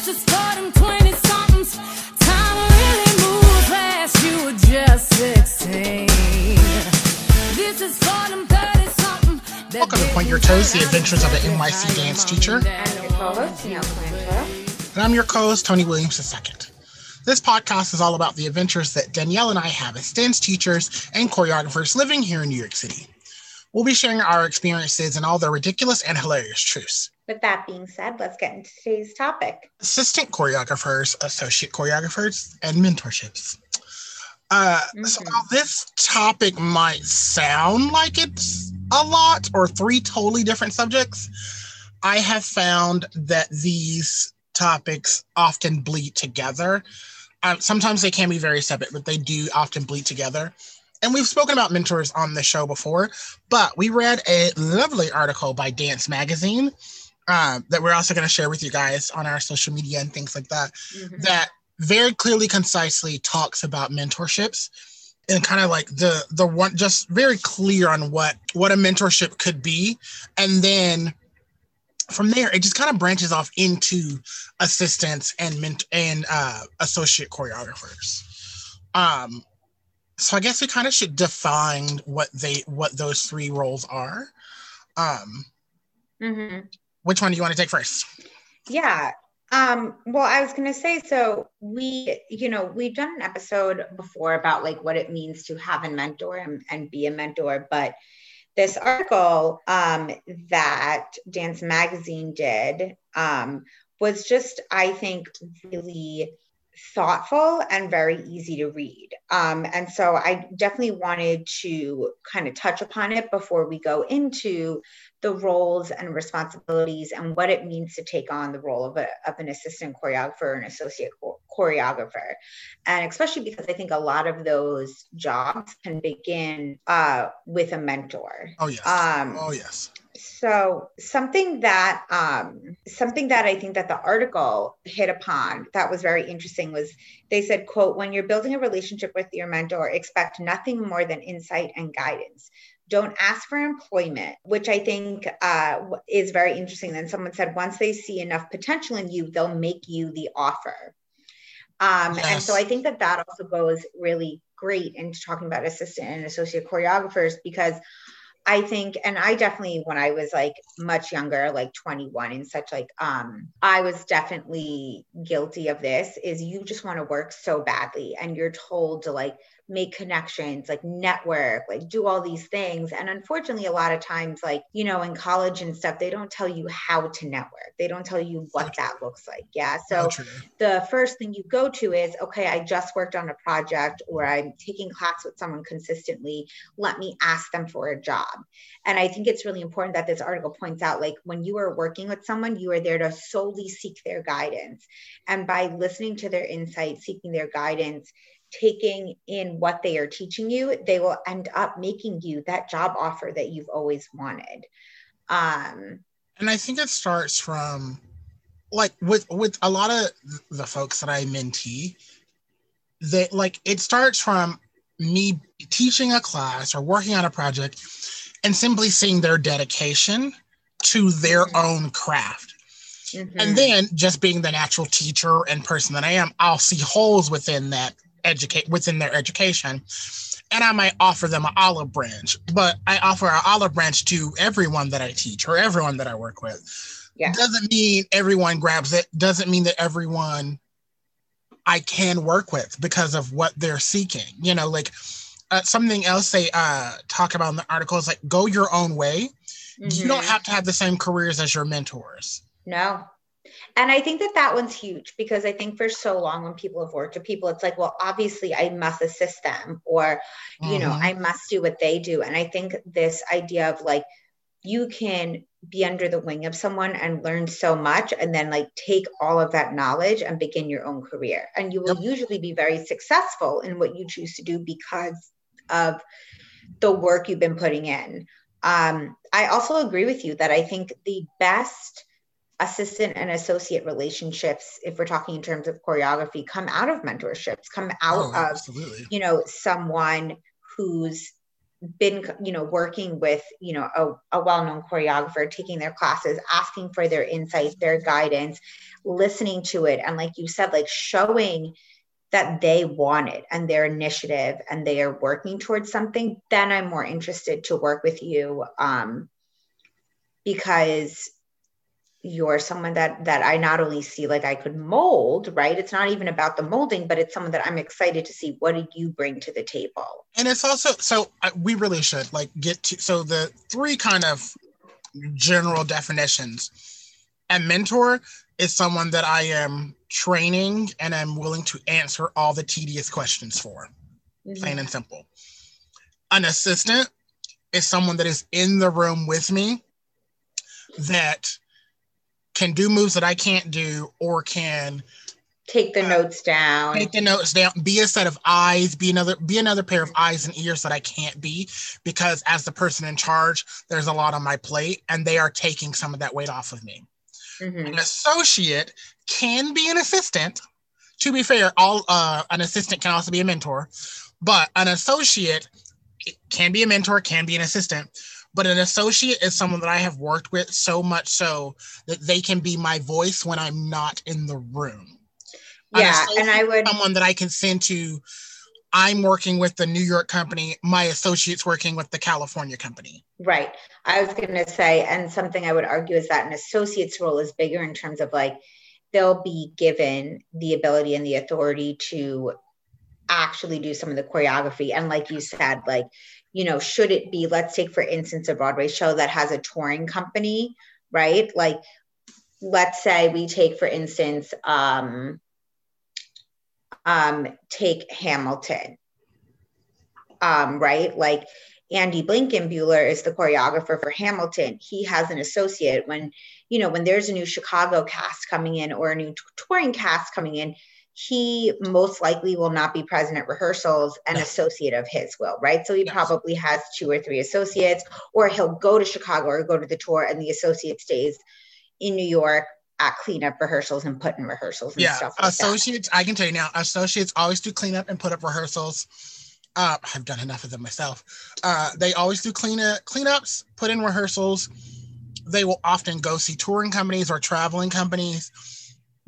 Them 20 somethings. Time really. You were just 16. This is for them 30 something. Welcome to Point Your Toes, the adventures of an NYC dance teacher. And I'm your co host, Tony Williams II. This podcast is all about the adventures that Danielle and I have as dance teachers and choreographers living here in New York City. We'll be sharing our experiences and all the ridiculous and hilarious truths. With that being said, let's get into today's topic. Assistant choreographers, associate choreographers, and mentorships. Uh, So Mhm. while this topic might sound like it's a lot or three totally different subjects, I have found that these topics often bleed together. Um, sometimes they can be very separate, but they do often bleed together. And we've spoken about mentors on the show before, but we read a lovely article by Dance Magazine uh, that we're also going to share with you guys on our social media and things like that Mhm. that very clearly concisely talks about mentorships and kind of like the the one just very clear on what what a mentorship could be and then from there it just kind of branches off into assistants and ment- and uh associate choreographers um so i guess we kind of should define what they what those three roles are um Mhm. Which one do you want to take first Yeah. Um, well, I was gonna say, so we, you know, we've done an episode before about like what it means to have a mentor and, and be a mentor, but this article um, that Dance Magazine did um, was just, I think, really thoughtful and very easy to read. Um, and so I definitely wanted to kind of touch upon it before we go into the roles and responsibilities and what it means to take on the role of, a, of an assistant choreographer and associate choreographer. And especially because I think a lot of those jobs can begin uh, with a mentor. oh yes Um, oh yes so something that um, something that I think that the article hit upon that was very interesting was they said, "quote When you're building a relationship with your mentor, expect nothing more than insight and guidance. Don't ask for employment," which I think uh, is very interesting. Then someone said, "Once they see enough potential in you, they'll make you the offer." Um, And so I think that that also goes really great into talking about assistant and associate choreographers because I think, and I definitely, when I was like much younger, like 21 and such, like, um, I was definitely guilty of this is you just want to work so badly and you're told to like make connections, like network, like do all these things. And unfortunately, a lot of times, like, you know, in college and stuff, they don't tell you how to network. They don't tell you what that looks like. Yeah. So, the first thing you go to is okay i just worked on a project or i'm taking class with someone consistently let me ask them for a job and i think it's really important that this article points out like when you are working with someone you are there to solely seek their guidance and by listening to their insights seeking their guidance taking in what they are teaching you they will end up making you that job offer that you've always wanted um and I think it starts from like with with a lot of the folks that I mentee, that like it starts from me teaching a class or working on a project and simply seeing their dedication to their Mhm. own craft. mhm. And then just being the natural teacher and person that I am, I'll see holes within that educate within their education. And I might offer them an olive branch, but I offer an olive branch to everyone that I teach or everyone that I work with. Yeah. Doesn't mean everyone grabs it, doesn't mean that everyone I can work with because of what they're seeking. You know, like uh, something else they uh, talk about in the article is like go your own way. You don't Mhm. have to have the same careers as your mentors. No. And I think that that one's huge because I think for so long when people have worked with people, it's like, well, obviously I must assist them or, you know, Mhm. I must do what they do. And I think this idea of like, you can be under the wing of someone and learn so much and then like take all of that knowledge and begin your own career. And you will Yep. usually be very successful in what you choose to do because of the work you've been putting in. Um, I also agree with you that I think the best assistant and associate relationships, if we're talking in terms of choreography, come out of mentorships, come out Oh, of absolutely. you know someone who's been you know working with you know a, a well-known choreographer taking their classes asking for their insights their guidance listening to it and like you said like showing that they want it and their initiative and they are working towards something then i'm more interested to work with you um, because you're someone that that I not only see like I could mold, right? It's not even about the molding, but it's someone that I'm excited to see what did you bring to the table. And it's also so we really should like get to so the three kind of general definitions. A mentor is someone that I am training and I'm willing to answer all the tedious questions for. Mm-hmm. Plain and simple. An assistant is someone that is in the room with me that can do moves that I can't do or can take the uh, notes down. take the notes down. Be a set of eyes be another be another pair of eyes and ears that i can't be because as the person in charge there's a lot on my plate and they are taking some of that weight off of me. Mm-hmm. an associate can be an assistant. To be fair all uh, an assistant can also be a mentor but an associate can be a mentor can be an assistant but an associate is someone that I have worked with so much so that they can be my voice when I'm not in the room. Yeah, and I would someone that I can send to. I'm working with the New York company. My associate's working with the California company. Right. I was going to say, and something I would argue is that an associate's role is bigger in terms of like they'll be given the ability and the authority to actually do some of the choreography. And like you said, like you know, should it be, let's take for instance, a Broadway show that has a touring company, right? Like, let's say we take for instance, um, um, take Hamilton, um, right? Like Andy Blankenbuehler is the choreographer for Hamilton. He has an associate when, you know, when there's a new Chicago cast coming in or a new touring cast coming in, he most likely will not be present at rehearsals an associate of his will right so he yes. probably has two or three associates or he'll go to chicago or go to the tour and the associate stays in new york at cleanup rehearsals and put in rehearsals and yeah stuff like associates that. i can tell you now associates always do cleanup and put up rehearsals uh, I've done enough of them myself. Uh, they always do clean up, cleanups, put in rehearsals. They will often go see touring companies or traveling companies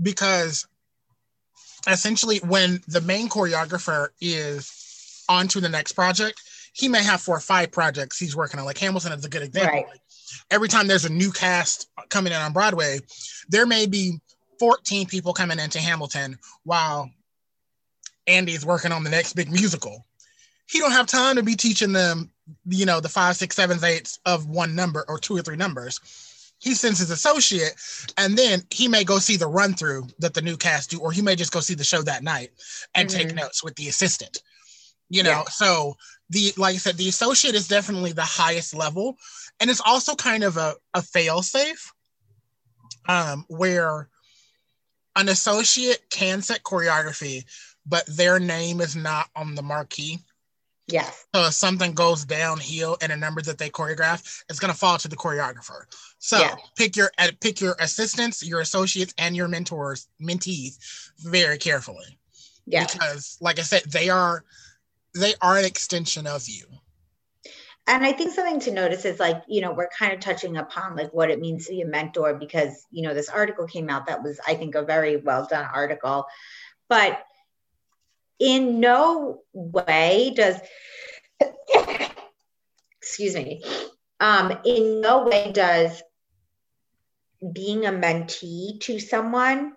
because essentially when the main choreographer is on to the next project, he may have four or five projects he's working on. Like Hamilton is a good example. Right. Like every time there's a new cast coming in on Broadway, there may be 14 people coming into Hamilton while Andy's working on the next big musical. He don't have time to be teaching them, you know, the five, six, sevens, eights of one number or two or three numbers he sends his associate, and then he may go see the run through that the new cast do, or he may just go see the show that night and mm-hmm. take notes with the assistant. You know, yeah. so the like I said, the associate is definitely the highest level, and it's also kind of a, a fail safe, um, where an associate can set choreography, but their name is not on the marquee. Yes. So if something goes downhill in a number that they choreograph, it's going to fall to the choreographer. So yeah. pick your uh, pick your assistants, your associates, and your mentors, mentees very carefully. Yeah. Because, like I said, they are they are an extension of you. And I think something to notice is like, you know, we're kind of touching upon like what it means to be a mentor because, you know, this article came out that was, I think, a very well done article. But in no way does excuse me um, in no way does being a mentee to someone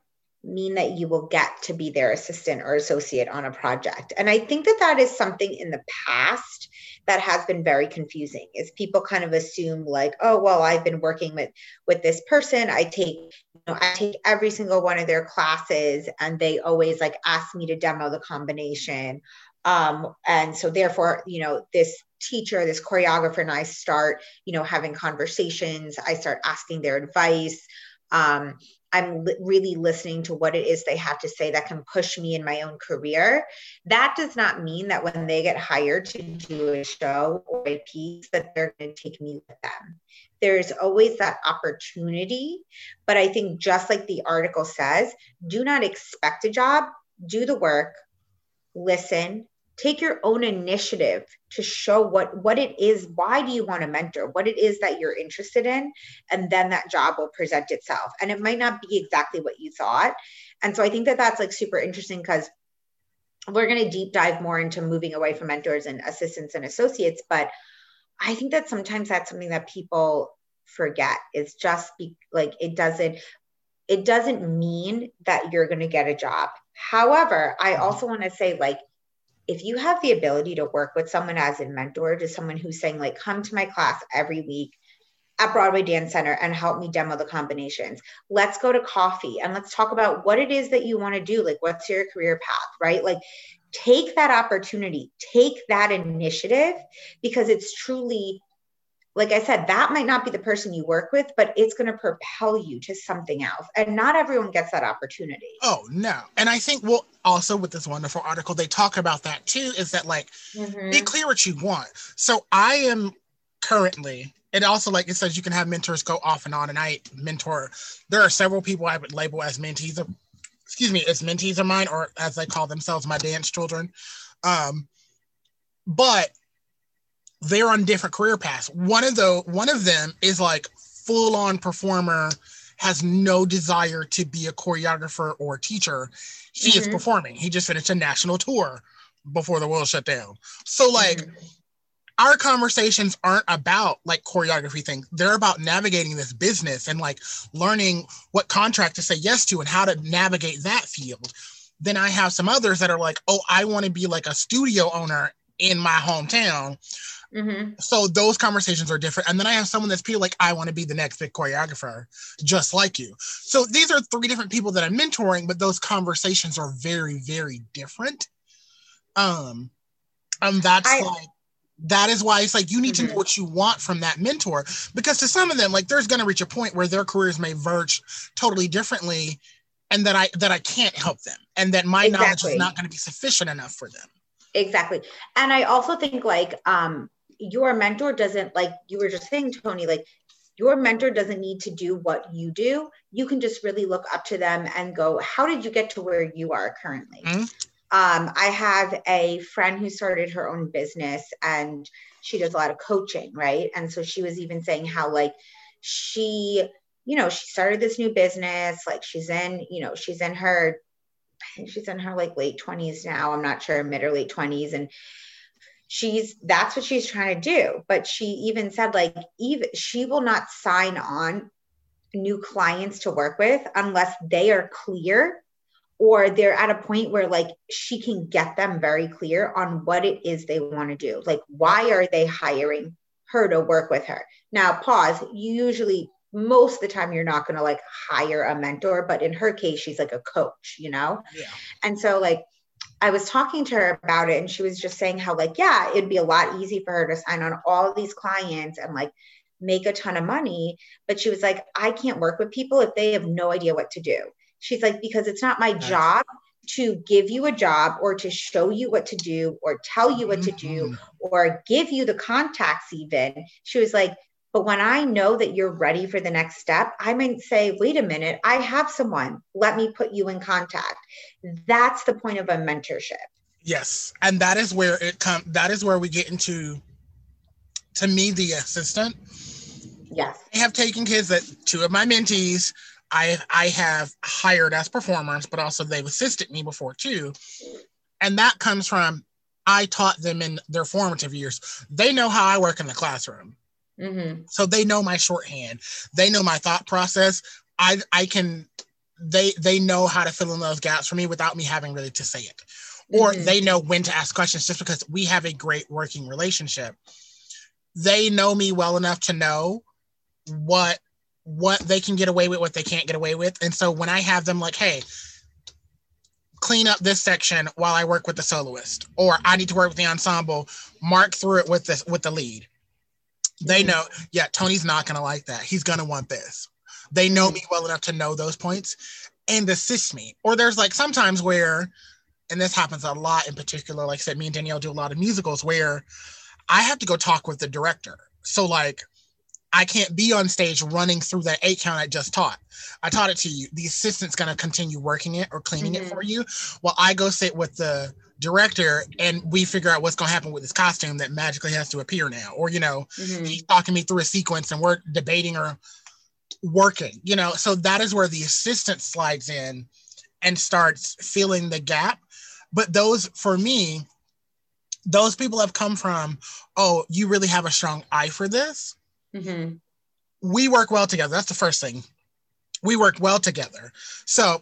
mean that you will get to be their assistant or associate on a project. And i think that that is something in the past that has been very confusing is people kind of assume like oh well i've been working with with this person. I take you know i take every single one of their classes and they always like ask me to demo the combination. Um, and so therefore you know this teacher this choreographer and i start you know having conversations. I start asking their advice. Um, I'm li- really listening to what it is they have to say that can push me in my own career. That does not mean that when they get hired to do a show or a piece that they're going to take me with them. There's always that opportunity, but I think just like the article says, do not expect a job, do the work, listen, take your own initiative to show what what it is why do you want to mentor? What it is that you're interested in? And then that job will present itself. And it might not be exactly what you thought. And so i think that that's like super interesting because we're going to deep dive more into moving away from mentors and assistants and associates. But i think that sometimes that's something that people forget. Is just be like it doesn't it doesn't mean that you're going to get a job. However i mm-hmm. also want to say like if you have the ability to work with someone as a mentor to someone who's saying like come to my class every week at Broadway Dance Center and help me demo the combinations. Let's go to coffee and let's talk about what it is that you want to do. Like, what's your career path, right? Like, take that opportunity, take that initiative because it's truly like I said, that might not be the person you work with, but it's going to propel you to something else. And not everyone gets that opportunity. Oh, no. And I think, well, also with this wonderful article, they talk about that too is that, like, mm-hmm. be clear what you want. So I am currently, and also, like it says, you can have mentors go off and on, and I mentor. There are several people I would label as mentees of, excuse me, as mentees of mine, or as they call themselves, my dance children. Um, but they're on different career paths. One of the one of them is like full on performer, has no desire to be a choreographer or teacher. He mm-hmm. is performing. He just finished a national tour before the world shut down. So like mm-hmm. our conversations aren't about like choreography things. They're about navigating this business and like learning what contract to say yes to and how to navigate that field. Then I have some others that are like, oh, I want to be like a studio owner in my hometown. Mm-hmm. So those conversations are different. And then I have someone that's people like, I want to be the next big choreographer, just like you. So these are three different people that I'm mentoring, but those conversations are very, very different. Um, and that's I, like that is why it's like you need mm-hmm. to know mm-hmm. what you want from that mentor because to some of them like there's going to reach a point where their careers may verge totally differently and that i that i can't help them and that my exactly. knowledge is not going to be sufficient enough for them exactly and i also think like um your mentor doesn't like you were just saying tony like your mentor doesn't need to do what you do. You can just really look up to them and go how did you get to where you are currently? Mm-hmm. um, i have a friend who started her own business and she does a lot of coaching right? And so she was even saying how like she you know she started this new business like she's in you know she's in her she's in her like late 20s now. I'm not sure mid or late 20s and she's that's what she's trying to do. But she even said like even she will not sign on new clients to work with unless they are clear or they're at a point where like she can get them very clear on what it is they want to do. Like why are they hiring her to work with her? Now pause. You usually most of the time you're not going to like hire a mentor but in her case she's like a coach you know? Yeah. and so like I was talking to her about it and she was just saying how like yeah it'd be a lot easy for her to sign on all these clients and like make a ton of money but she was like I can't work with people if they have no idea what to do. She's like because it's not my nice. job to give you a job or to show you what to do or tell you what to do mm-hmm. or give you the contacts even. She was like but when I know that you're ready for the next step, I might say, wait a minute, I have someone. Let me put you in contact. That's the point of a mentorship. Yes. And that is where it comes, that is where we get into, to me, the assistant. Yes. I have taken kids that two of my mentees I I have hired as performers, but also they've assisted me before too. And that comes from I taught them in their formative years. They know how I work in the classroom. Mm-hmm. So they know my shorthand. They know my thought process. I I can they they know how to fill in those gaps for me without me having really to say it. Or mm-hmm. they know when to ask questions just because we have a great working relationship. They know me well enough to know what what they can get away with, what they can't get away with. And so when I have them like, hey, clean up this section while I work with the soloist, or I need to work with the ensemble, mark through it with this with the lead they know, yeah, Tony's not going to like that. He's going to want this. They know me well enough to know those points and assist me. Or there's like sometimes where, and this happens a lot in particular, like I said, me and Danielle do a lot of musicals where I have to go talk with the director. So, like, I can't be on stage running through that eight count I just taught. I taught it to you. The assistant's going to continue working it or cleaning mm-hmm. it for you while I go sit with the director and we figure out what's going to happen with this costume that magically has to appear now. Or you know Mhm. he's talking me through a sequence and we're debating or working you know? So that is where the assistant slides in and starts filling the gap. But those for me those people have come from oh you really have a strong eye for this. Mhm. we work well together. That's the first thing. We work well together. So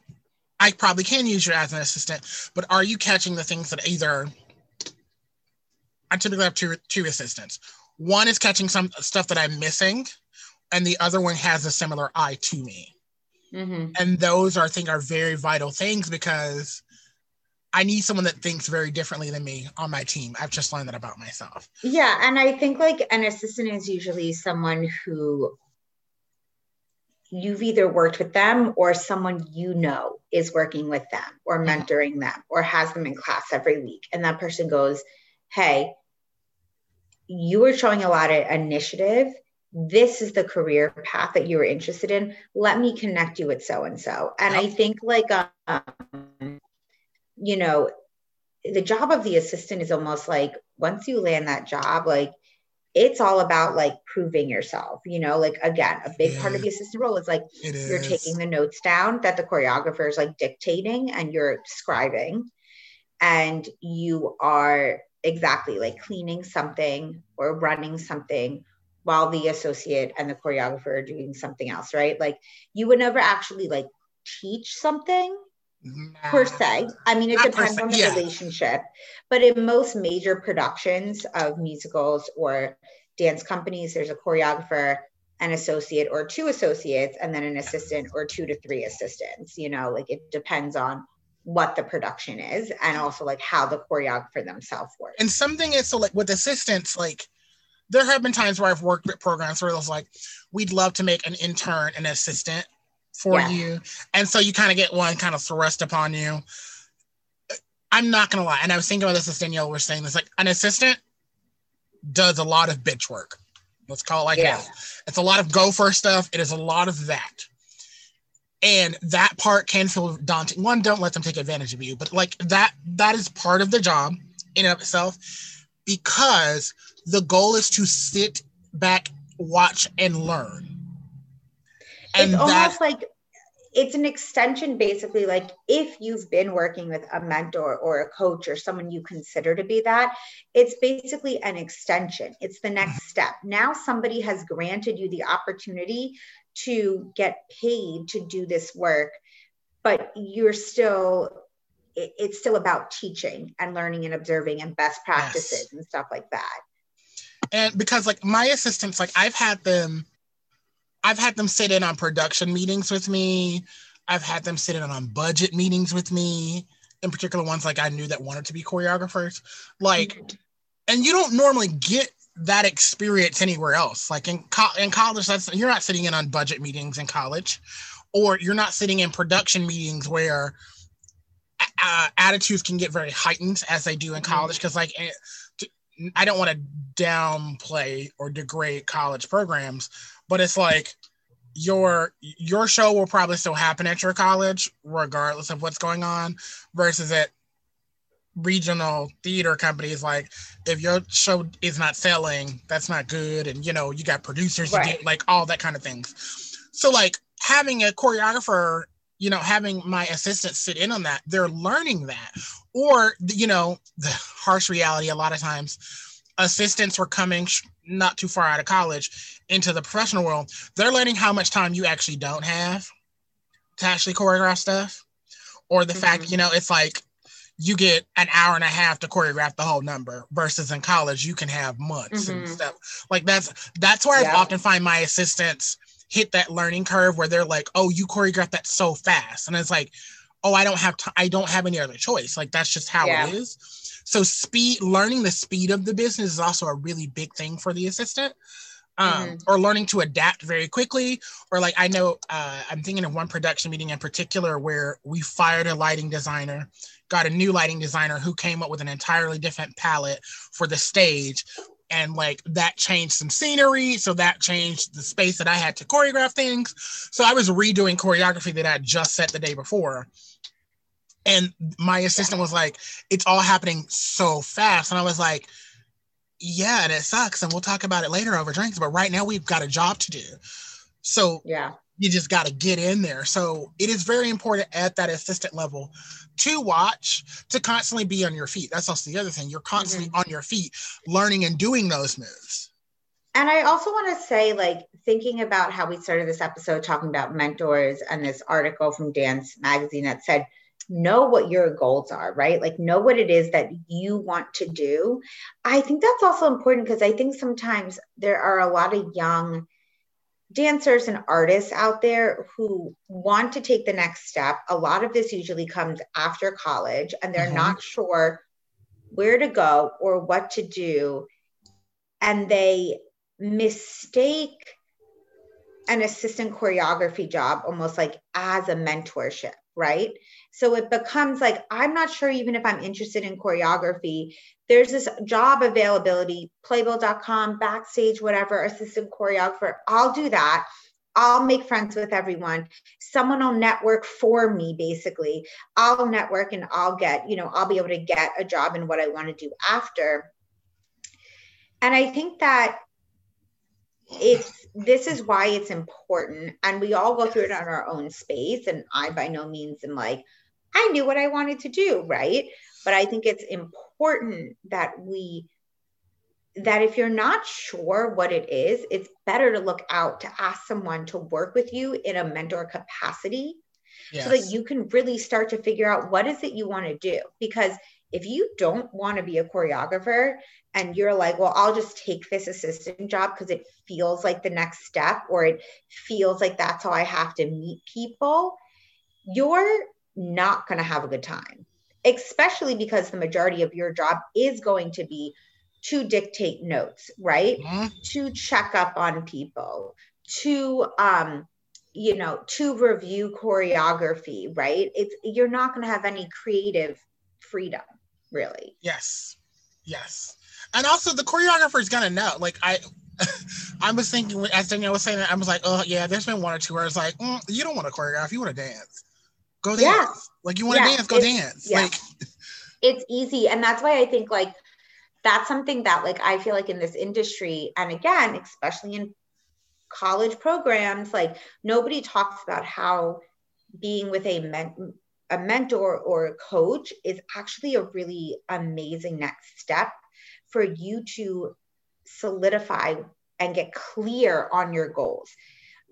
i probably can use you as an assistant but are you catching the things that either i typically have two two assistants one is catching some stuff that i'm missing and the other one has a similar eye to me Mhm. and those are, I think are very vital things because I need someone that thinks very differently than me on my team. I've just learned that about myself. Yeah, and I think like an assistant is usually someone who you've either worked with them or someone you know is working with them or Mhm. mentoring them or has them in class every week. And that person goes, Hey, you are showing a lot of initiative. This is the career path that you were interested in. Let me connect you with so and so. And I think, like, um, you know, the job of the assistant is almost like once you land that job, like it's all about like proving yourself, you know, like again, a big part of the assistant role is like It is. you're taking the notes down that the choreographer is like dictating and you're scribing and you are exactly like cleaning something or running something while the associate and the choreographer are doing something else right like you would never actually like teach something per se. I mean, it Not depends se, on the yeah. relationship, but in most major productions of musicals or dance companies, there's a choreographer, an associate, or two associates, and then an assistant or two to three assistants. You know, like it depends on what the production is and also like how the choreographer themselves work. And something is so like with assistants, like there have been times where I've worked with programs where it was like, we'd love to make an intern an assistant for Yeah. you. And so you kind of get one kind of thrust upon you. I'm not gonna lie, and I was thinking about this as Danielle was saying this, like an assistant does a lot of bitch work. Let's call it like Yeah. that. It's a lot of go for stuff. It is a lot of that. And that part can feel daunting. One, don't let them take advantage of you, but like that, that is part of the job in and of itself because the goal is to sit back, watch, and learn. And it's that almost like it's an extension basically like if you've been working with a mentor or a coach or someone you consider to be that it's basically an extension. It's the next mm-hmm. step. Now somebody has granted you the opportunity to get paid to do this work but you're still it's still about teaching and learning and observing and best practices and stuff like that. And because like my assistants like i've had them i've had them sit in on production meetings with me. I've had them sit in on budget meetings with me in particular ones like i knew that wanted to be choreographers. Like and you don't normally get that experience anywhere else. Like in, co- in college that's you're not sitting in on budget meetings in college or you're not sitting in production meetings where uh, attitudes can get very heightened as they do in Mhm. college. Because like I don't want to downplay or degrade college programs but it's like your your show will probably still happen at your college regardless of what's going on versus at regional theater companies. Like if your show is not selling that's not good. And you know you got producers to Right. do like all that kind of things. So like having a choreographer you know having my assistants sit in on that they're learning that. Or you know the harsh reality a lot of times assistants were coming sh- not too far out of college into the professional world they're learning how much time you actually don't have to actually choreograph stuff or the fact Mhm. you know it's like you get an hour and a half to choreograph the whole number versus in college you can have months and Mhm. stuff like that's that's where Yeah. i often find my assistants hit that learning curve where they're like oh you choreographed that so fast and it's like oh i don't have time i don't have any other choice like that's just how Yeah. it is so speed learning the speed of the business is also a really big thing for the assistant um, Mhm. or learning to adapt very quickly or like i know uh, i'm thinking of one production meeting in particular where we fired a lighting designer got a new lighting designer who came up with an entirely different palette for the stage and like that changed some scenery so that changed the space that i had to choreograph things so i was redoing choreography that i had just set the day before And my assistant was like, it's all happening so fast. And I was like, yeah, and it sucks. And we'll talk about it later over drinks. But right now we've got a job to do. So Yeah. you just got to get in there. So it is very important at that assistant level to watch, to constantly be on your feet. That's also the other thing. You're constantly mm-hmm. on your feet, learning and doing those moves. And I also want to say, like, thinking about how we started this episode talking about mentors and this article from Dance Magazine that said, know what your goals are, right? Like, know what it is that you want to do. I think that's also important because I think sometimes there are a lot of young dancers and artists out there who want to take the next step. A lot of this usually comes after college and they're Mhm. not sure where to go or what to do. And they mistake an assistant choreography job almost like as a mentorship, right? So it becomes like, I'm not sure even if I'm interested in choreography. There's this job availability, playbill.com, backstage, whatever, assistant choreographer. I'll do that. I'll make friends with everyone. Someone will network for me, basically. I'll network and I'll get, you know, I'll be able to get a job in what I want to do after. And I think that it's this is why it's important and we all go through it on our own space and i by no means am like i knew what i wanted to do right but i think it's important that we that if you're not sure what it is it's better to look out to ask someone to work with you in a mentor capacity Yes. so that you can really start to figure out what is it you want to do because if you don't want to be a choreographer and you're like well i'll just take this assistant job because it feels like the next step or it feels like that's how i have to meet people you're not going to have a good time especially because the majority of your job is going to be to dictate notes right Mhm. to check up on people to um you know to review choreography right it's you're not going to have any creative freedom really Yes. Yes. And also the choreographer is gonna know. Like I I was thinking as Danielle was saying that, I was like, oh yeah, there's been one or two where it's like, mm, you don't want to choreograph, you want to dance. Go dance. Yeah. Like you want to Yeah, dance, go it's- dance. yeah. Like it's easy and that's why i think like that's something that like i feel like in this industry and again especially in college programs like nobody talks about how being with a men- a mentor or a coach is actually a really amazing next step for you to solidify and get clear on your goals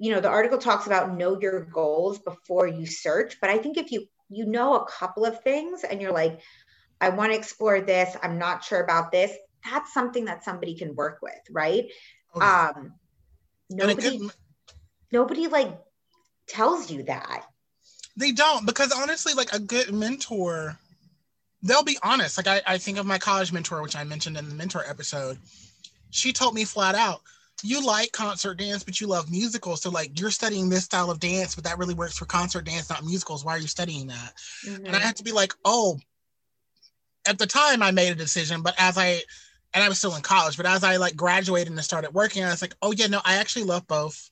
you know the article talks about know your goals before you search but i think if you you know a couple of things and you're like I want to explore this. I'm not sure about this. That's something that somebody can work with, right? oh, yeah. Um, nobody, nobody like tells you that. they don't because honestly, like a good mentor, they'll be honest. Like I, I think of my college mentor, which I mentioned in the mentor episode. She told me flat out, you like concert dance, but you love musicals. So like you're studying this style of dance, but that really works for concert dance, not musicals. Why are you studying that? Mm-hmm. And I had to be like, oh, at the time I made a decision, but as I, and I was still in college, but as I like graduated and started working, I was like, oh yeah, no, I actually love both.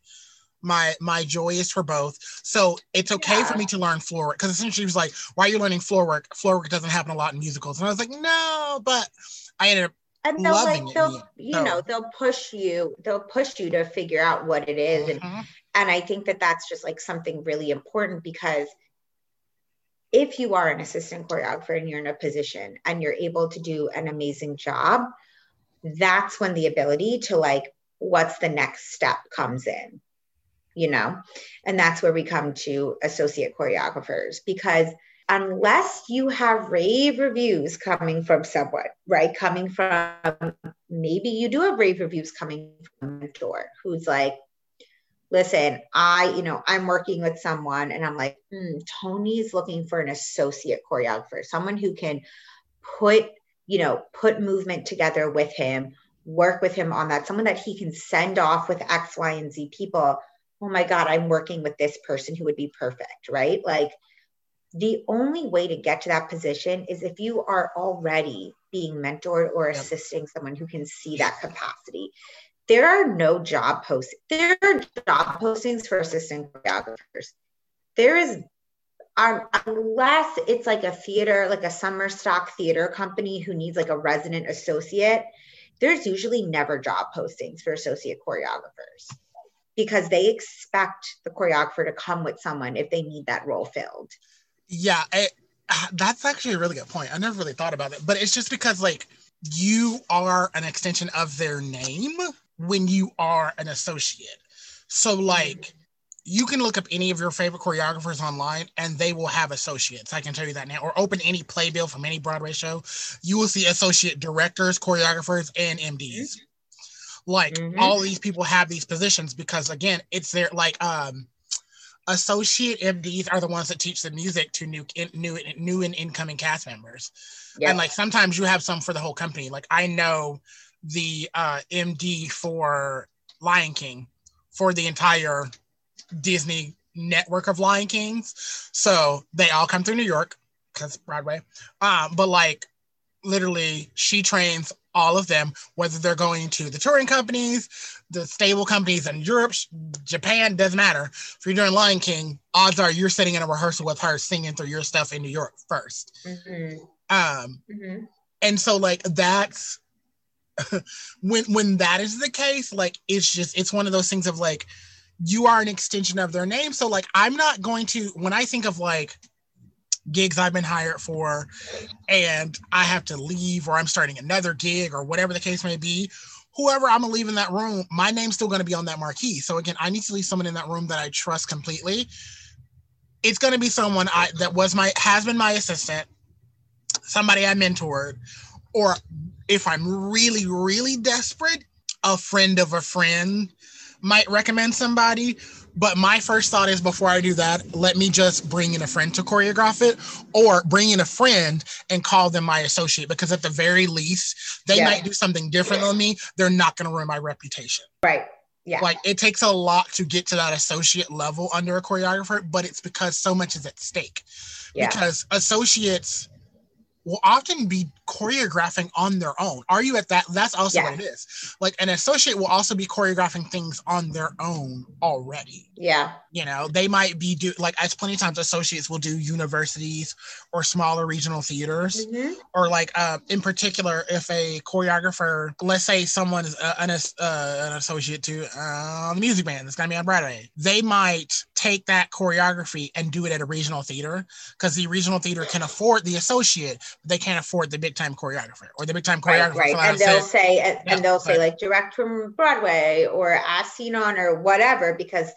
My my joy is for both. So it's okay for me to learn floor work. Because essentially she was like, why are you learning floor work? Floor work doesn't happen a lot in musicals. And I was like, no, but I ended up and they'll like they'll the you So- know they'll push you they'll push you to figure out what it is and Mhm. and I think that that's just like something really important because if you are an assistant choreographer and you're in a position and you're able to do an amazing job, that's when the ability to like, what's the next step comes in, you know? And that's where we come to associate choreographers because unless you have rave reviews coming from someone, right? Coming from maybe you do have rave reviews coming from a mentor who's like, listen, I, you know, I'm working with someone and I'm like, hmm, Tony's looking for an associate choreographer, someone who can put, you know, put movement together with him, work with him on that, someone that he can send off with X, Y, and Z people. Oh my God, I'm working with this person who would be perfect, right? Like the only way to get to that position is if you are already being mentored or Yep. assisting someone who can see that capacity there are no job posts. There are job postings for assistant choreographers. There is, um, unless it's like a theater, like a summer stock theater company who needs like a resident associate, there's usually never job postings for associate choreographers because they expect the choreographer to come with someone if they need that role filled. Yeah, it, that's actually a really good point. I never really thought about it, but it's just because like you are an extension of their name when you are an associate. So like you can look up any of your favorite choreographers online and they will have associates. I can tell you that now. Or open any playbill from any Broadway show. You will see associate directors, choreographers, and MDs. Like Mhm. all these people have these positions because again, it's their like um associate MDs are the ones that teach the music to new in, new new and incoming cast members. And like sometimes you have some for the whole company. Like I know the uh MD for Lion King for the entire Disney network of Lion Kings. So they all come through New York because Broadway. Um, but like literally, she trains all of them, whether they're going to the touring companies, the stable companies in Europe, Japan, doesn't matter. If you're doing Lion King, odds are you're sitting in a rehearsal with her singing through your stuff in New York first. Mhm. Um, Mhm. and so like that's when when that is the case like it's just it's one of those things of like you are an extension of their name so like i'm not going to when i think of like gigs i've been hired for and i have to leave or i'm starting another gig or whatever the case may be whoever i'm gonna leave in that room my name's still to be on that marquee so again i need to leave someone in that room that i trust completely it's to be someone i that was my has been my assistant somebody i mentored or if I'm really, really desperate, a friend of a friend might recommend somebody. But my first thought is before I do that, let me just bring in a friend to choreograph it or bring in a friend and call them my associate because at the very least, they Yeah. might do something different than me. They're not going to ruin my reputation. Right. Yeah. Like it takes a lot to get to that associate level under a choreographer, but it's because so much is at stake. yeah. Because associates will often be choreographing on their own. Are you at that? That's also Yeah. what it is. Like an associate will also be choreographing things on their own already. yeah. You know, they might be do like as plenty of times associates will do universities or smaller regional theaters Mhm. or like uh, in particular if a choreographer let's say someone is uh, an, uh, an associate to uh, the Music Man that's going to be on broadway they might take that choreography and do it at a regional theater because the regional theater can afford the associate but they can't afford the big time choreographer or the big time choreographer Right, right. And they'll say, and, Yeah, and they'll say like direct from Broadway or as seen on or whatever, because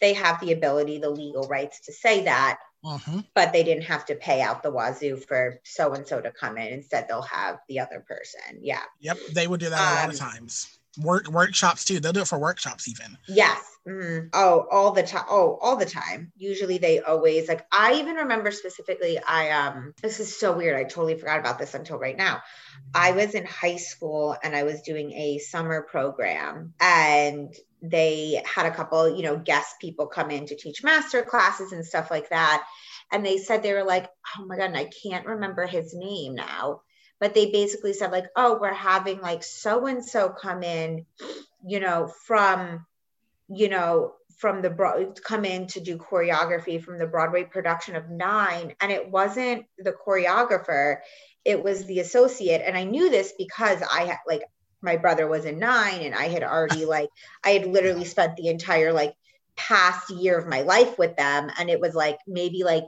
they have the ability, the legal rights to say that, Mhm. but they didn't have to pay out the wazoo for so and so to come in. Instead, they'll have the other person. Yeah. yep they would do that a lot of Um, times work workshops too they'll do it for workshops even Yes. Mhm. Oh, all the time. Oh, all the time. Usually they always like I even remember specifically I um this is so weird. I totally forgot about this until right now. I was in high school and I was doing a summer program and they had a couple, you know, guest people come in to teach master classes and stuff like that. And they said they were like, "Oh my god, and I can't remember his name now." But they basically said like, "Oh, we're having like so and so come in, you know, from you know, from the broad come in to do choreography from the Broadway production of Nine, and it wasn't the choreographer, it was the associate. And I knew this because I had like my brother was in Nine, and I had already like I had literally spent the entire like past year of my life with them, and it was like maybe like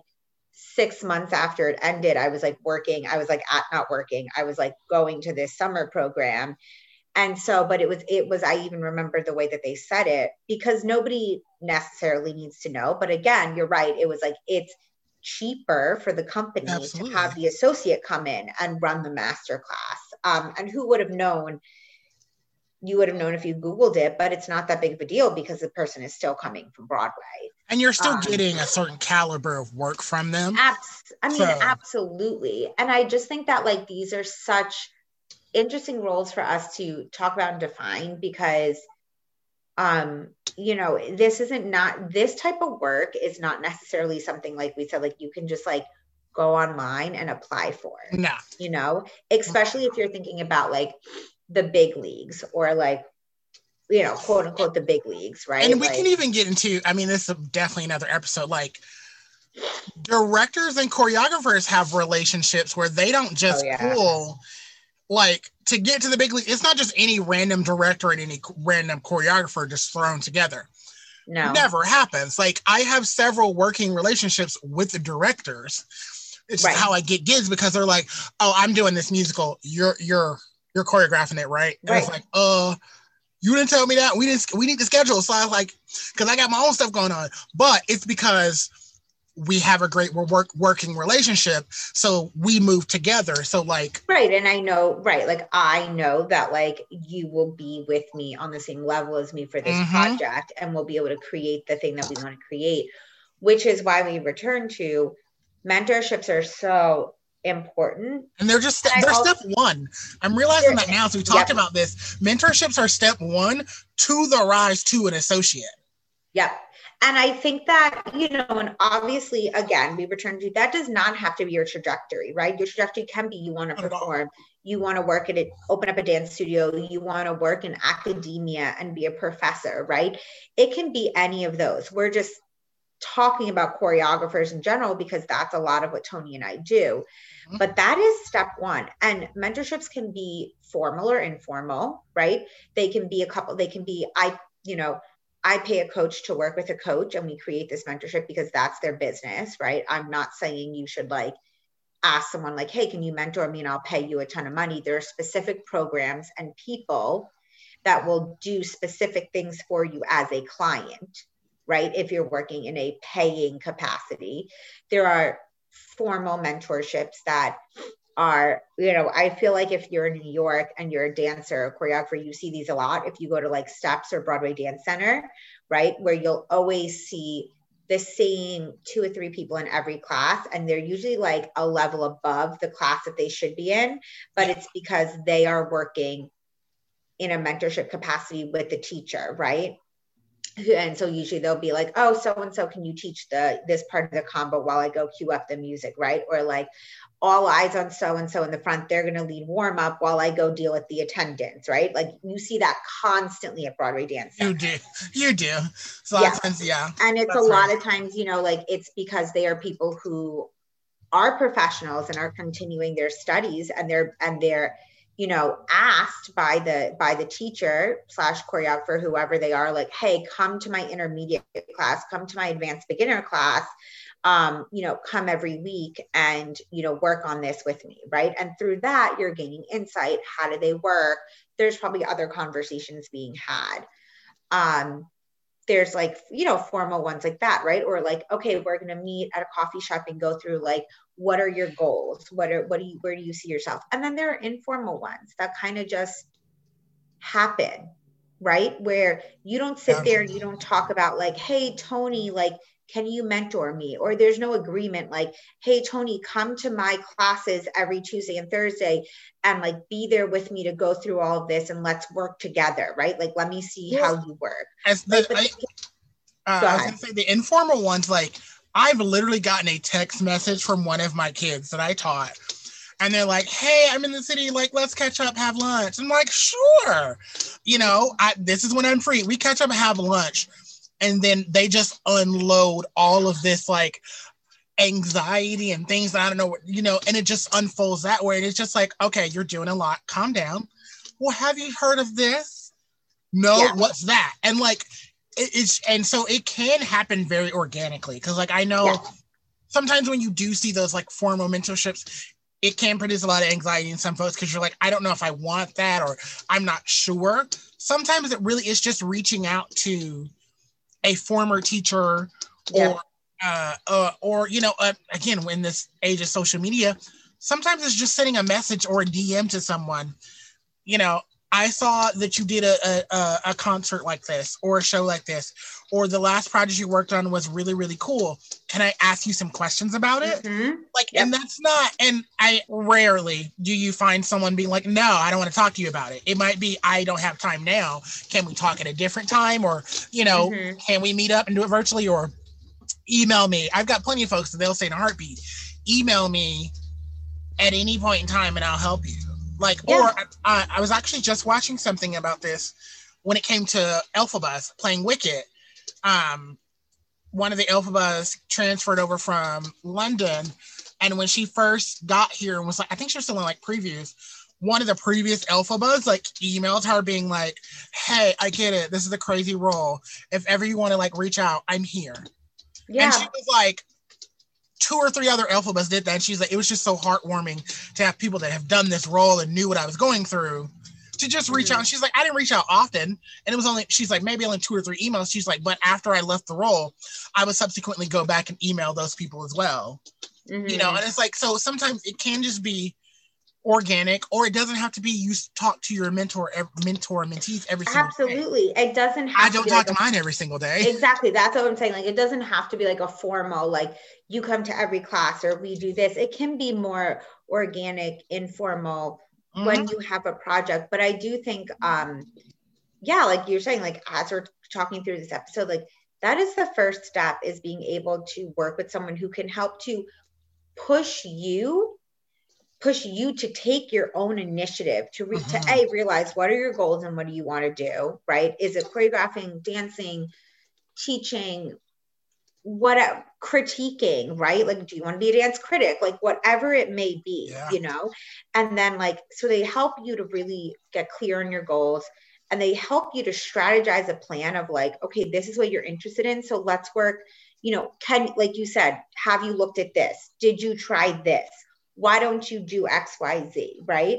six months after it ended, I was like working. I was like at not working. I was like going to this summer program and so but it was it was i even remember the way that they said it because nobody necessarily needs to know but again you're right it was like it's cheaper for the company Absolutely. to have the associate come in and run the master class um, and who would have known you would have known if you googled it but it's not that big of a deal because the person is still coming from broadway. And you're still Um, getting a certain caliber of work from them? Abs- I mean, So- absolutely. And I just think that like these are such interesting roles for us to talk about and define because um you know this isn't not this type of work is not necessarily something like we said like you can just like go online and apply for nah you know? Especially if you're thinking about like the big leagues or like you know quote unquote the big leagues right and we Like- can even get into i mean this is definitely another episode like directors and choreographers have relationships where they don't just Oh, yeah. pull like to get to the big league. It's not just any random director and any random choreographer just thrown together. No. Never happens. Like I have several working relationships with the directors. It's Right. how I get gigs because they're like, "Oh, I'm doing this musical. You're you're you're choreographing it, right?" And it's like, "Uh, you didn't tell me that. We didn't. We need to schedule." So I was like, "Because I got my own stuff going on." But it's because we have a great we're work working relationship, so we move together. So like, Right. And I know, right. Like I know that like you will be with me on the same level as me for this Mhm. project and we'll be able to create the thing that we want to create, which is why we return to mentorships are so important. and they're just And they're also- step one. I'm realizing that now as we talked Yep. about this. Mentorships are step one to the rise to an associate. Yep. And I think that, you know, and obviously, again, we return to that does not have to be your trajectory, right? Your trajectory can be you want to Not at all. perform, you want to work at it, open up a dance studio, you want to work in academia and be a professor, right? It can be any of those. We're just talking about choreographers in general because that's a lot of what Tony and I do. Mhm. But that is step one. And mentorships can be formal or informal, right? They can be a couple, they can be, I, you know, I pay a coach to work with a coach and we create this mentorship because that's their business, right? I'm not saying you should like ask someone like, hey, can you mentor me and I'll pay you a ton of money. There are specific programs and people that will do specific things for you as a client, right? If you're working in a paying capacity, there are formal mentorships that are, you know, I feel like if you're in New York and you're a dancer or choreographer, you see these a lot. If you go to like Steps or Broadway Dance Center, right, where you'll always see the same two or three people in every class, and they're usually like a level above the class that they should be in, but it's because they are working in a mentorship capacity with the teacher, right? And so usually they'll be like, oh, so and so, can you teach the this part of the combo while I go cue up the music, right? Or like, all eyes on so and so in the front. They're going to lead warm up while I go deal with the attendants, right? Like you see that constantly at Broadway Dance. You do, you do. So Yeah. that's yeah. And it's a lot right. of times, you know, like it's because they are people who are professionals and are continuing their studies and they're and they're you know asked by the by the teacher slash choreographer whoever they are like hey come to my intermediate class come to my advanced beginner class um you know come every week and you know work on this with me right? And through that you're gaining insight how do they work? There's probably other conversations being had. Um there's like you know formal ones like that right? Or like okay we're going to meet at a coffee shop and go through like what are your goals? What are what do you where do you see yourself? And then there are informal ones that kind of just happen right? Where you don't sit there and you don't talk about like hey tony like can you mentor me or there's no agreement like hey tony come to my classes every tuesday and thursday and like be there with me to go through all of this and let's work together right like let me see how you work As the, but- I, uh, I was gonna say the informal ones, like I've literally gotten a text message from one of my kids that I taught, and they're like, "Hey, I'm in the city. Like, let's catch up, have lunch." I'm like, "Sure." You know, I this is when I'm free. We catch up, and have lunch, and then they just unload all of this like anxiety and things that I don't know, you know, and it just unfolds that way. And it's just like, okay, you're doing a lot. Calm down. Well, have you heard of this? No, Yeah. what's that? And like, it- it's and so it can happen very organically because, like, I know Yeah. sometimes when you do see those like formal mentorships, it can produce a lot of anxiety in some folks because you're like, I don't know if I want that or I'm not sure. Sometimes it really is just reaching out to a former teacher Yeah. or uh, uh or you know uh, again in this age of social media sometimes it's just sending a message or a dm to someone you know i saw that you did a, a, a- concert like this or a show like this or the last project you worked on was really really cool. Can i ask you some questions about it? Mhm. like and that's not and i rarely do you find someone being like no i don't want to talk to you about it. It might be i don't have time now. Can we talk at a different time? Or you know Mhm. can we meet up and do it virtually? Or email me. I've got plenty of folks that they'll say in a heartbeat email me at any point in time and i'll help you like Yeah. or I, I was actually just watching something about this when it came to Elphabas playing Wicked um one of the Elphabas transferred over from London. And when she first got here and was like, I think she was still in like previews, one of the previous Elphabas like emailed her being like, Hey, I get it. This is a crazy role. If ever you want to like reach out, I'm here. Yeah. And she was like, two or three other Elphabas did that. And she's like, it was just so heartwarming to have people that have done this role and knew what I was going through to just reach Mhm. out. And she's like, I didn't reach out often. And it was only, she's like, maybe only two or three emails. She's like, but after I left the role, I would subsequently go back and email those people as well. You know, Mhm. and it's like, so sometimes it can just be organic or it doesn't have to be you talk to your mentor, mentor, mentees every single day. absolutely. It doesn't have I to don't be talk like to a- mine every single day. exactly that's what i'm saying like it doesn't have to be like a formal like you come to every class or we do this it can be more organic informal Mhm. when you have a project but i do think um yeah like you're saying like as we're talking through this episode like that is the first step is being able to work with someone who can help to push you push you to take your own initiative to re- to mm-hmm. a realize what are your goals and what do you want to do right? Is it choreographing dancing teaching what uh, critiquing right? Like do you want to be a dance critic? Like whatever it may be Yeah. you know? And then like so they help you to really get clear on your goals and they help you to strategize a plan of like okay this is what you're interested in so let's work you know can like you said have you looked at this? Did you try this why don't you do xyz right?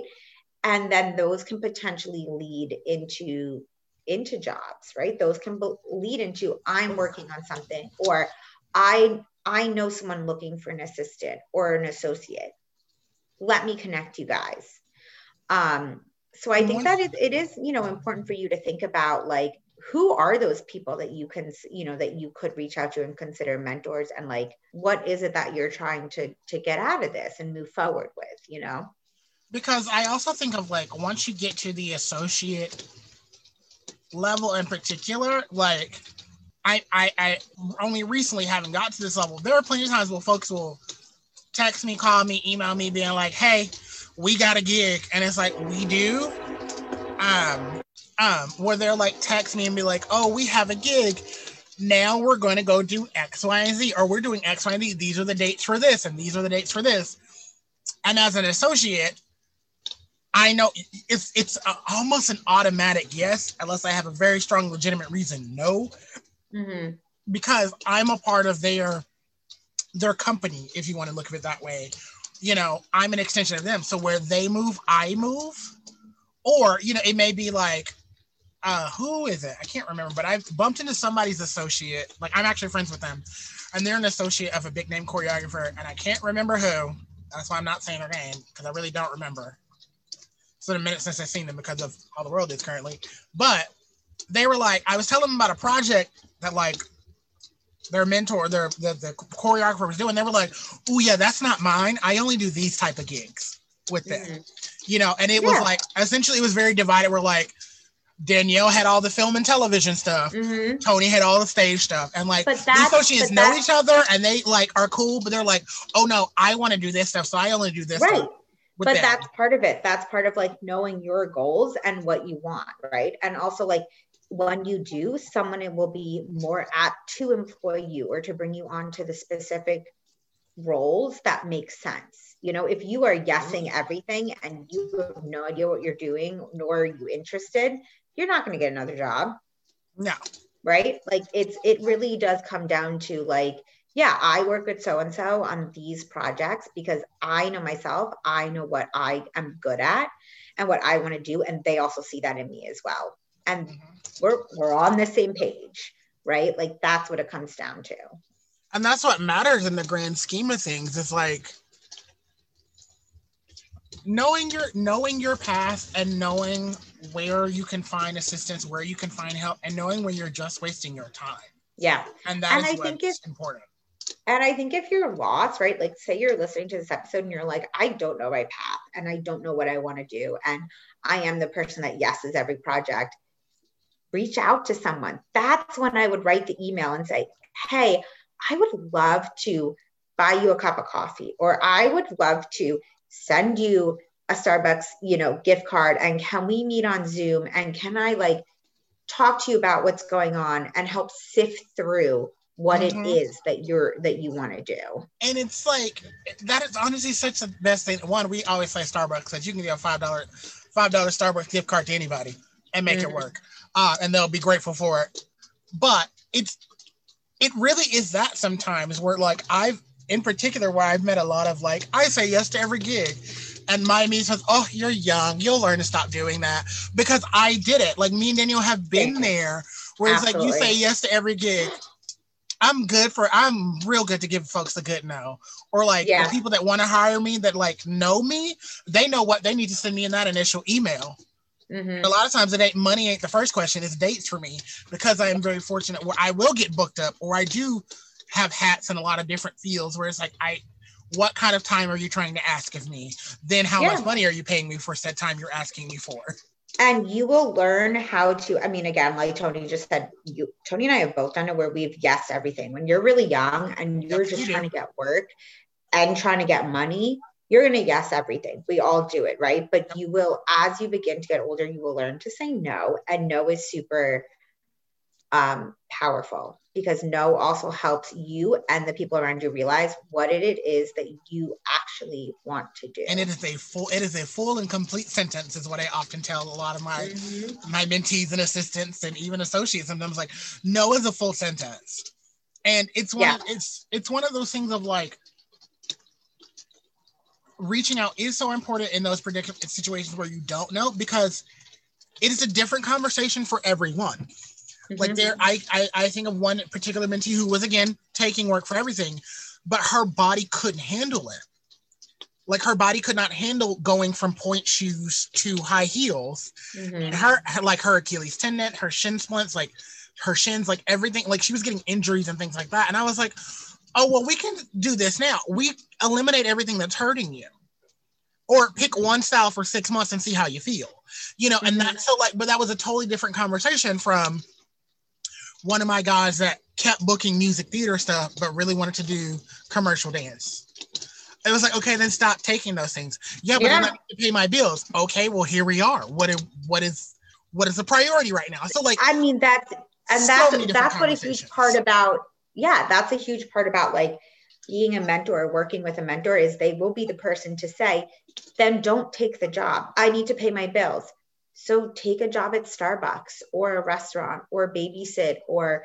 And then those can potentially lead into into jobs right? Those can be- lead into i'm working on something or i i know someone looking for an assistant or an associate. Let me connect you guys. Um so i think that is it is you know important for you to think about like who are those people that you can you know that you could reach out to and consider mentors and like what is it that you're trying to to get out of this and move forward with you know because I also think of like once you get to the associate level in particular, like I I, I only recently haven't got to this level. There are plenty of times where folks will text me, call me, email me, being like, "Hey, we got a gig," and it's like, "We do." Um, um, where they're like text me and be like, "Oh, we have a gig." Now we're going to go do X, Y, and Z, or we're doing X, Y, and Z. These are the dates for this, and these are the dates for this. And as an associate, I know it's it's a, almost an automatic yes, unless I have a very strong legitimate reason no, mm-hmm. because I'm a part of their their company. If you want to look at it that way, you know, I'm an extension of them. So where they move, I move, or you know, it may be like, uh, who is it? I can't remember, but I've bumped into somebody's associate. Like I'm actually friends with them, and they're an associate of a big name choreographer, and I can't remember who. That's why I'm not saying her name because I really don't remember. It's been a minute since I've seen them because of how the world is currently. But they were like, I was telling them about a project that like their mentor, their the, the choreographer was doing. They were like, "Oh yeah, that's not mine. I only do these type of gigs with them." Mhm. You know, and it was like essentially it was very divided. We're like Danielle had all the film and television stuff. Mm-hmm. Tony had all the stage stuff, and like these associates know each other, and they like are cool, but they're like, "Oh no, I want to do this stuff, so I only do this." right stuff but them." that's part of it that's part of like knowing your goals and what you want right and also like when you do someone will be more apt to employ you or to bring you on to the specific roles that make sense you know if you are guessing everything and you have no idea what you're doing nor are you interested you're not going to get another job. No, right? Like it's it really does come down to like yeah i work with so and so on these projects because i know myself i know what i am good at and what i want to do and they also see that in me as well. And Mhm. we're we're on the same page right? Like that's what it comes down to. And that's what matters in the grand scheme of things. It's like knowing your knowing your past and knowing where you can find assistance, where you can find help, and knowing when you're just wasting your time. yeah And that And is I what's think it's important. And I think if you're lost, right? Like, say you're listening to this episode and you're like, I don't know my path and I don't know what I want to do. And I am the person that yeses every project. Reach out to someone. That's when I would write the email and say, Hey, I would love to buy you a cup of coffee, or I would love to send you a Starbucks, you know, gift card. And can we meet on Zoom? And can I like talk to you about what's going on and help sift through what it Mhm. is that you're that you want to do. and it's like that is honestly such the best thing. One, we always say Starbucks that you can give a five dollar five dollar Starbucks gift card to anybody and make it Mhm. work, uh, and they'll be grateful for it. But it's it really is that sometimes where like I've in particular where I've met a lot of like I say yes to every gig. And my me says, "Oh, you're young. You'll learn to stop doing that." Because I did it. Like me and Daniel have been there, where it's like you say yes to every gig. I'm good for. I'm real good to give folks a good no or like Yeah. the people that want to hire me that like know me, they know what they need to send me in that initial email. Mhm. A lot of times it ain't money ain't the first question, it's dates for me because I am very fortunate where I will get booked up or I do have hats in a lot of different fields where it's like I what kind of time are you trying to ask of me? Then how Yeah. much money are you paying me for said time you're asking me for? and you will learn how to i mean again like tony just said you tony and i have both done it where we've yes everything when you're really young and you're just you do. trying to get work and trying to get money you're going to yes everything we all do it right but you will as you begin to get older you will learn to say no and no is super um, powerful because no also helps you and the people around you realize what it is that you actually want to do And it is a full it is a full and complete sentence is what I often tell a lot of my Mhm. my mentees and assistants and even associates sometimes like no is a full sentence and it's one Yeah. of, it's it's one of those things of like reaching out is so important in those predicament situations where you don't know because it is a different conversation for everyone like Mhm. there I, I i think of one particular mentee who was again taking work for everything but her body couldn't handle it like her body could not handle going from pointe shoes to high heels Mhm. her, her like her Achilles tendon, her shin splints, like her shins, like everything, like she was getting injuries and things like that. And I was like, oh well, we can do this now. We eliminate everything that's hurting you. Or pick one style for six months and see how you feel. You know, and that so like, but that was a totally different conversation from one of my guys that kept booking music theater stuff, but really wanted to do commercial dance. It was like, okay, then stop taking those things. Yeah, but Yeah. I need to pay my bills. Okay, well here we are. What is what is what is the priority right now? So like I mean that's and that's different that's what a huge part about yeah, that's a huge part about like being a mentor, working with a mentor is they will be the person to say, then don't take the job. I need to pay my bills. So take a job at Starbucks or a restaurant or babysit or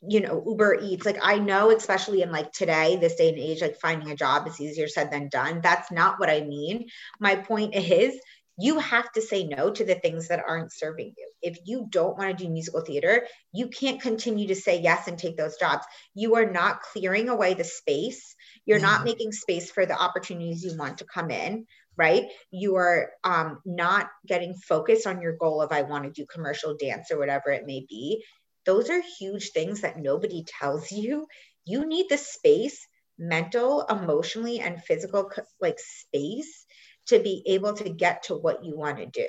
you know Uber Eats. Like I know especially in like today, this day and age, like finding a job is easier said than done. That's not what I mean. My point is you have to say no to the things that aren't serving you. If you don't want to do musical theater, you can't continue to say yes and take those jobs. You are not clearing away the space. You're not Mhm. making space for the opportunities you want to come in, right? You are um, not getting focused on your goal of I want to do commercial dance or whatever it may be. Those are huge things that nobody tells you. You need the space, mental, emotionally, and physical like space to be able to get to what you want to do.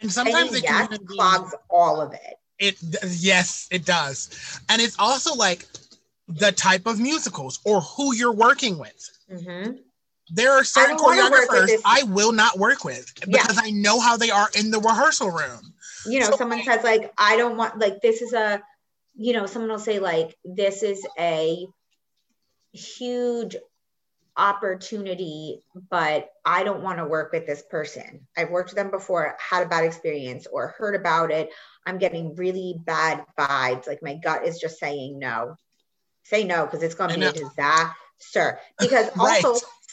and sometimes and it yes can even be clogs all of it. it yes, it does. And it's also like the type of musicals or who you're working with. Mhm. There are certain don't wanna work with choreographers I will not work with Yeah. because I know how they are in the rehearsal room. You know, So- someone says like, I don't want like this is a, you know, someone will say like this is a huge opportunity, but I don't want to work with this person. I've worked with them before, had a bad experience or heard about it. I'm getting really bad vibes. Like my gut is just saying no. Say no because it's going to be a disaster. Because Right.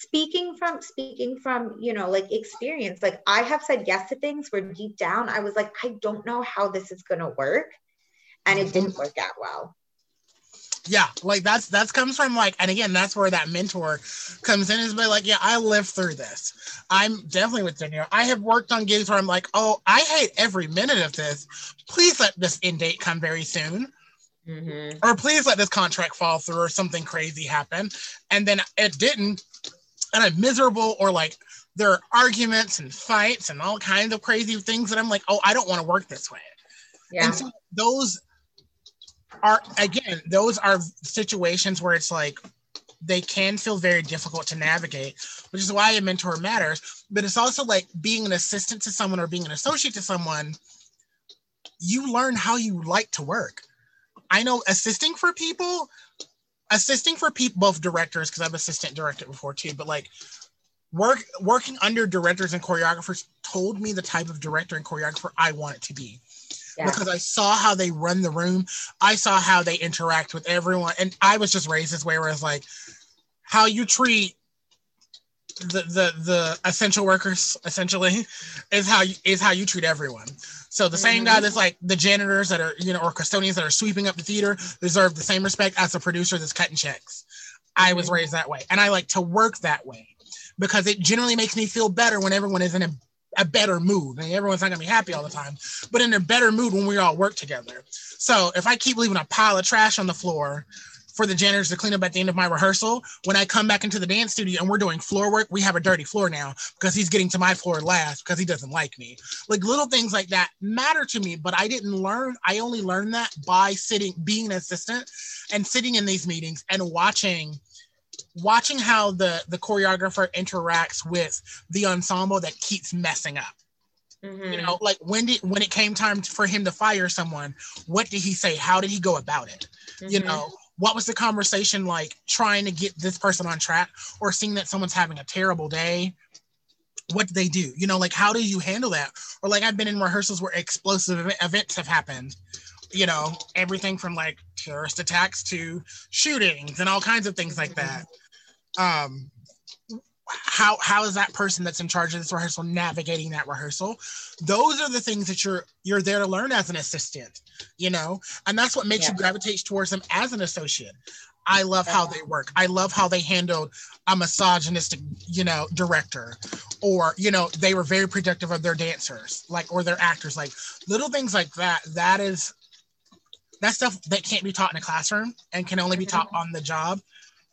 Speaking from speaking from you know like experience, like I have said yes to things where deep down I was like I don't know how this is going to work, and it didn't work out well. Yeah, like that's that's comes from like, and again, that's where that mentor comes in is be like, yeah, I lived through this. I'm definitely with Danielle. I have worked on gigs where I'm like, oh, I hate every minute of this. Please let this end date come very soon. Mhm. or please let this contract fall through or something crazy happen and then it didn't and i'm miserable or like there are arguments and fights and all kinds of crazy things that i'm like oh i don't want to work this way. Yeah. and so those are again those are situations where it's like they can feel very difficult to navigate which is why a mentor matters. But it's also like being an assistant to someone or being an associate to someone you learn how you like to work. I know assisting for people, assisting for people, both directors, because I've assistant directed before too, but like work working under directors and choreographers told me the type of director and choreographer I want it to be. Yeah. Because I saw how they run the room, I saw how they interact with everyone, and I was just raised this way where it's like how you treat the the the essential workers essentially is how you is how you treat everyone. So the same guy that's like the janitors that are you know or custodians that are sweeping up the theater deserve the same respect as the producer that's cutting checks. I was Mhm. raised that way, and I like to work that way because it generally makes me feel better when everyone is in a, a better mood. And everyone's not gonna be happy all the time, but in a better mood when we all work together. So if I keep leaving a pile of trash on the floor for the janitors to clean up at the end of my rehearsal, when I come back into the dance studio and we're doing floor work, we have a dirty floor now because he's getting to my floor last because he doesn't like me. Like little things like that matter to me, but I didn't learn. I only learned that by sitting, being an assistant and sitting in these meetings and watching watching how the the choreographer interacts with the ensemble that keeps messing up Mhm. you know like when did when it came time for him to fire someone what did he say how did he go about it you Mhm. know what was the conversation like trying to get this person on track or seeing that someone's having a terrible day? What do they do? You know like how do you handle that? Or like i've been in rehearsals where explosive events have happened you know everything from like terrorist attacks to shootings and all kinds of things like that. Um how how is that person that's in charge of this rehearsal navigating that rehearsal? Those are the things that you're you're there to learn as an assistant you know? And that's what makes you Yeah. gravitate towards them as an associate. I love how they work. I love how they handled a misogynistic you know director. Or you know they were very protective of their dancers like or their actors. Like little things like that that is that stuff that can't be taught in a classroom and can only be Mhm. taught on the job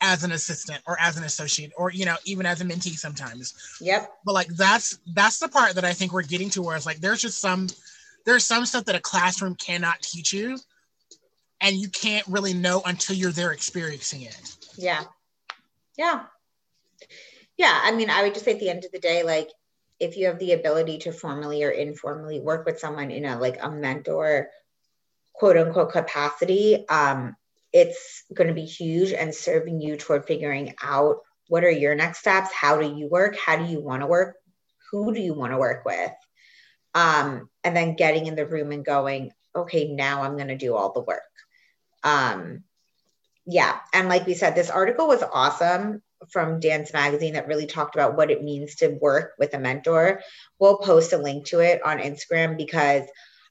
as an assistant or as an associate or you know even as a mentee sometimes Yep. but like that's that's the part that i think we're getting to where it's like there's just some there's some stuff that a classroom cannot teach you and you can't really know until you're there experiencing it Yeah. Yeah. Yeah. I mean, I would just say at the end of the day, like if you have the ability to formally or informally work with someone in a like a mentor quote unquote capacity, um, it's going to be huge and serving you toward figuring out what are your next steps? How do you work? How do you want to work? Who do you want to work with? Um, and then getting in the room and going, okay, now I'm going to do all the work. Um, yeah. And like we said, this article was awesome from Dance Magazine that really talked about what it means to work with a mentor. We'll post a link to it on Instagram because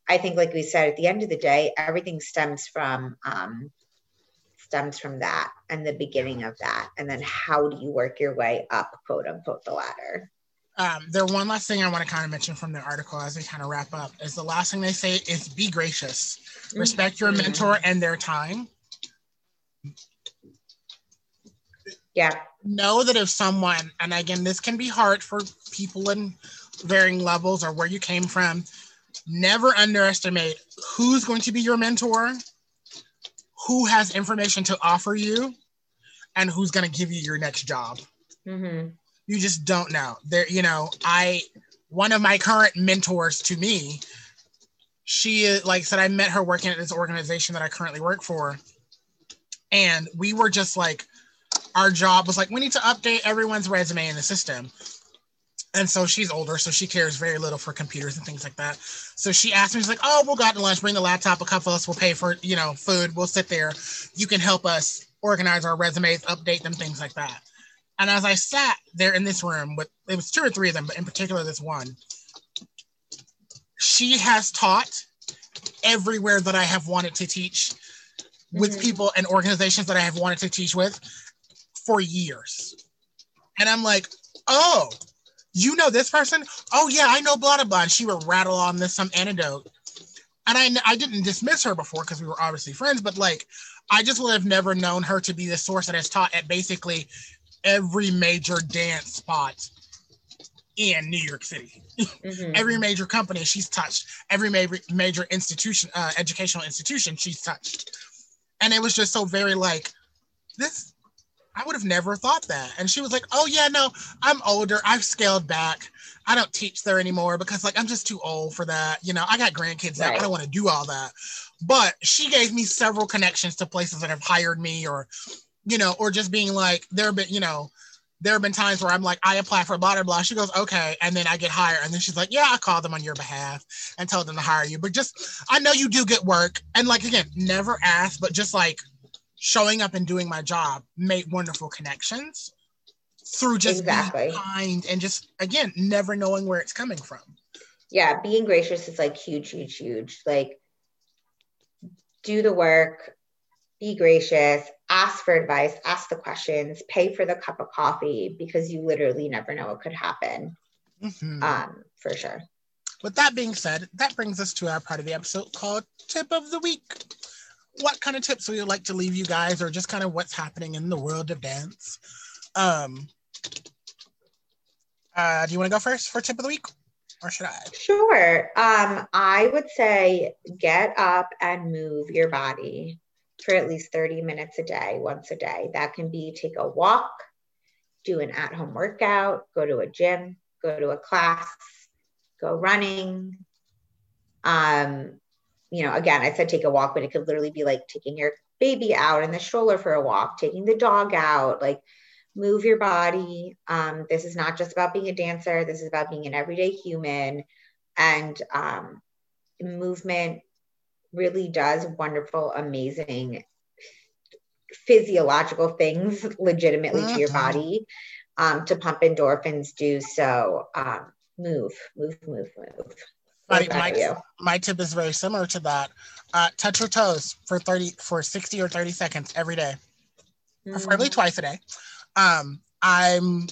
I think, like we said, at the end of the day, everything stems from um, stems from that and the beginning of that, and then how do you work your way up, quote unquote, the ladder. um, the one last thing i want to kind of mention from the article as we kind of wrap up is the last thing they say is be gracious respect your mentor and their time Yeah. know that if someone, and again, this can be hard for people in varying levels or where you came from, never underestimate who's going to be your mentor, who has information to offer you, and who's going to give you your next job. hmm You just don't know. There, you know, I, one of my current mentors to me, she like said, I met her working at this organization that I currently work for. And we were just like, our job was like, we need to update everyone's resume in the system. And so she's older, so she cares very little for computers and things like that. So she asked me, she's like, oh, we'll go out to lunch, bring the laptop, a couple of us will pay for, you know, food. We'll sit there. You can help us organize our resumes, update them, things like that. And as I sat there in this room with, it was two or three of them, but in particular this one, she has taught everywhere that I have wanted to teach with Mhm. people and organizations that I have wanted to teach with for years. And I'm like, oh, you know this person? Oh yeah, I know blah blah blah. And she would rattle on this some anecdote. And I I didn't dismiss her before because we were obviously friends, but like I just would have never known her to be the source that has taught at basically every major dance spot in New York City. hmm Every major company she's touched, every major major institution, uh, educational institution she's touched. And it was just so very like this I would have never thought that. And she was like, "Oh yeah, no, I'm older. I've scaled back. I don't teach there anymore because like I'm just too old for that. You know, I got grandkids now. Right. I don't want to do all that. But she gave me several connections to places that have hired me or, you know, or just being like, there have been, you know, there have been times where I'm like, I apply for blah, blah, blah. She goes, okay. And then I get hired. And then she's like, yeah, I called them on your behalf and told them to hire you. But just, I know you do get work. And like, again, never ask, but just like showing up and doing my job, made wonderful connections through just Exactly. being kind and just, again, never knowing where it's coming from. yeah, being gracious is like huge, huge, huge. Like, do the work, be gracious, ask for advice, ask the questions, pay for the cup of coffee because you literally never know what could happen. Mhm. Um, for sure. With that being said, that brings us to our part of the episode called Tip of the Week. What kind of tips would you like to leave you guys, or just kind of what's happening in the world of dance? Um, uh, do you want to go first for tip of the week, or should I? Sure. Um, I would say get up and move your body for at least 30 minutes a day, once a day. That can be take a walk, do an at home workout, go to a gym, go to a class, go running. Um, you know, again, I said take a walk, but it could literally be like taking your baby out in the stroller for a walk, taking the dog out, like move your body. Um, this is not just about being a dancer, this is about being an everyday human. And um, movement really does wonderful, amazing physiological things legitimately to your Mhm. body um, to pump endorphins do so um, move move move move My, my, my tip is very similar to that. Uh, touch your toes for 30 for 60 or 30 seconds every day. preferably Mm, twice a day. Um, I'm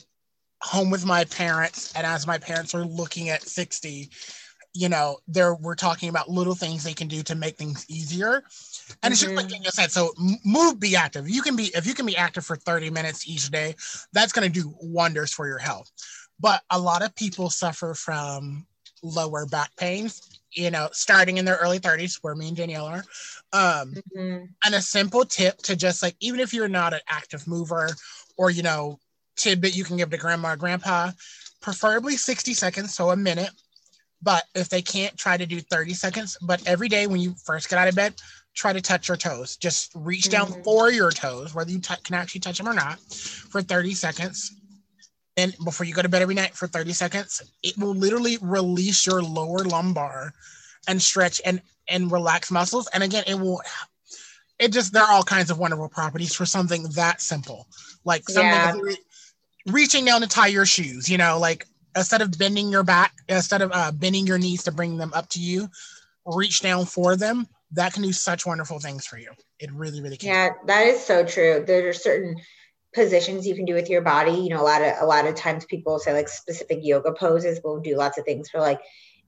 home with my parents, and as my parents are looking at 60, you know, there we're talking about little things they can do to make things easier. And it's just like you said, so move, be active. You can be if you can be active for 30 minutes each day, that's gonna do wonders for your health. But a lot of people suffer from lower back pains, you know, starting in their early 30s, where me and Danielle are. Um, mhm. and a simple tip to just like even if you're not an active mover or you know tidbit you can give to grandma or grandpa preferably 60 seconds so a minute but if they can't try to do 30 seconds but every day when you first get out of bed try to touch your toes just reach down Mhm. for your toes whether you t- can actually touch them or not for 30 seconds and before you go to bed every night for 30 seconds it will literally release your lower lumbar and stretch and and relax muscles. And again it will it just there are all kinds of wonderful properties for something that simple. Like something Yeah. re- reaching down to tie your shoes you know like instead of bending your back instead of uh, bending your knees to bring them up to you reach down for them. That can do such wonderful things for you. It really really can. Yeah, that is so true. There are certain positions you can do with your body. You know, a lot of a lot of times people say like specific yoga poses will do lots of things for like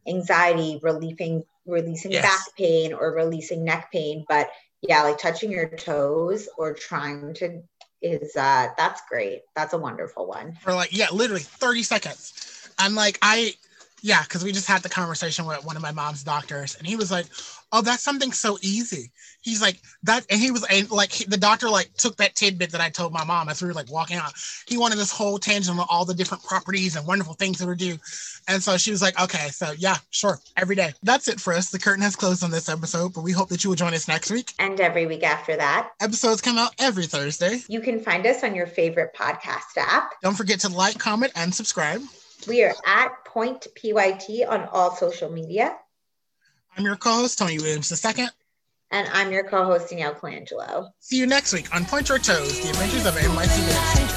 anxiety, relieving releasing Yes. back pain or releasing neck pain. But yeah, like touching your toes or trying to is uh that's great. That's a wonderful one. for like yeah literally 30 seconds and like i yeah because we just had the conversation with one of my mom's doctors and he was like oh that's something so easy. He's like that and he was and like he- the doctor like took that tidbit that i told my mom as we were like walking out. He wanted this whole tangent on all the different properties and wonderful things that we do. And so she was like okay so yeah sure every day. That's it for us. The curtain has closed on this episode but we hope that you will join us next week. And every week after that, episodes come out every thursday. You can find us on your favorite podcast app. don't forget to like comment and subscribe We are at Point PYT on all social media. i'm your co-host tony williams II. And I'm your co-host, Danielle Colangelo. See you next week on Point Your Toes, the adventures of NYC Dance.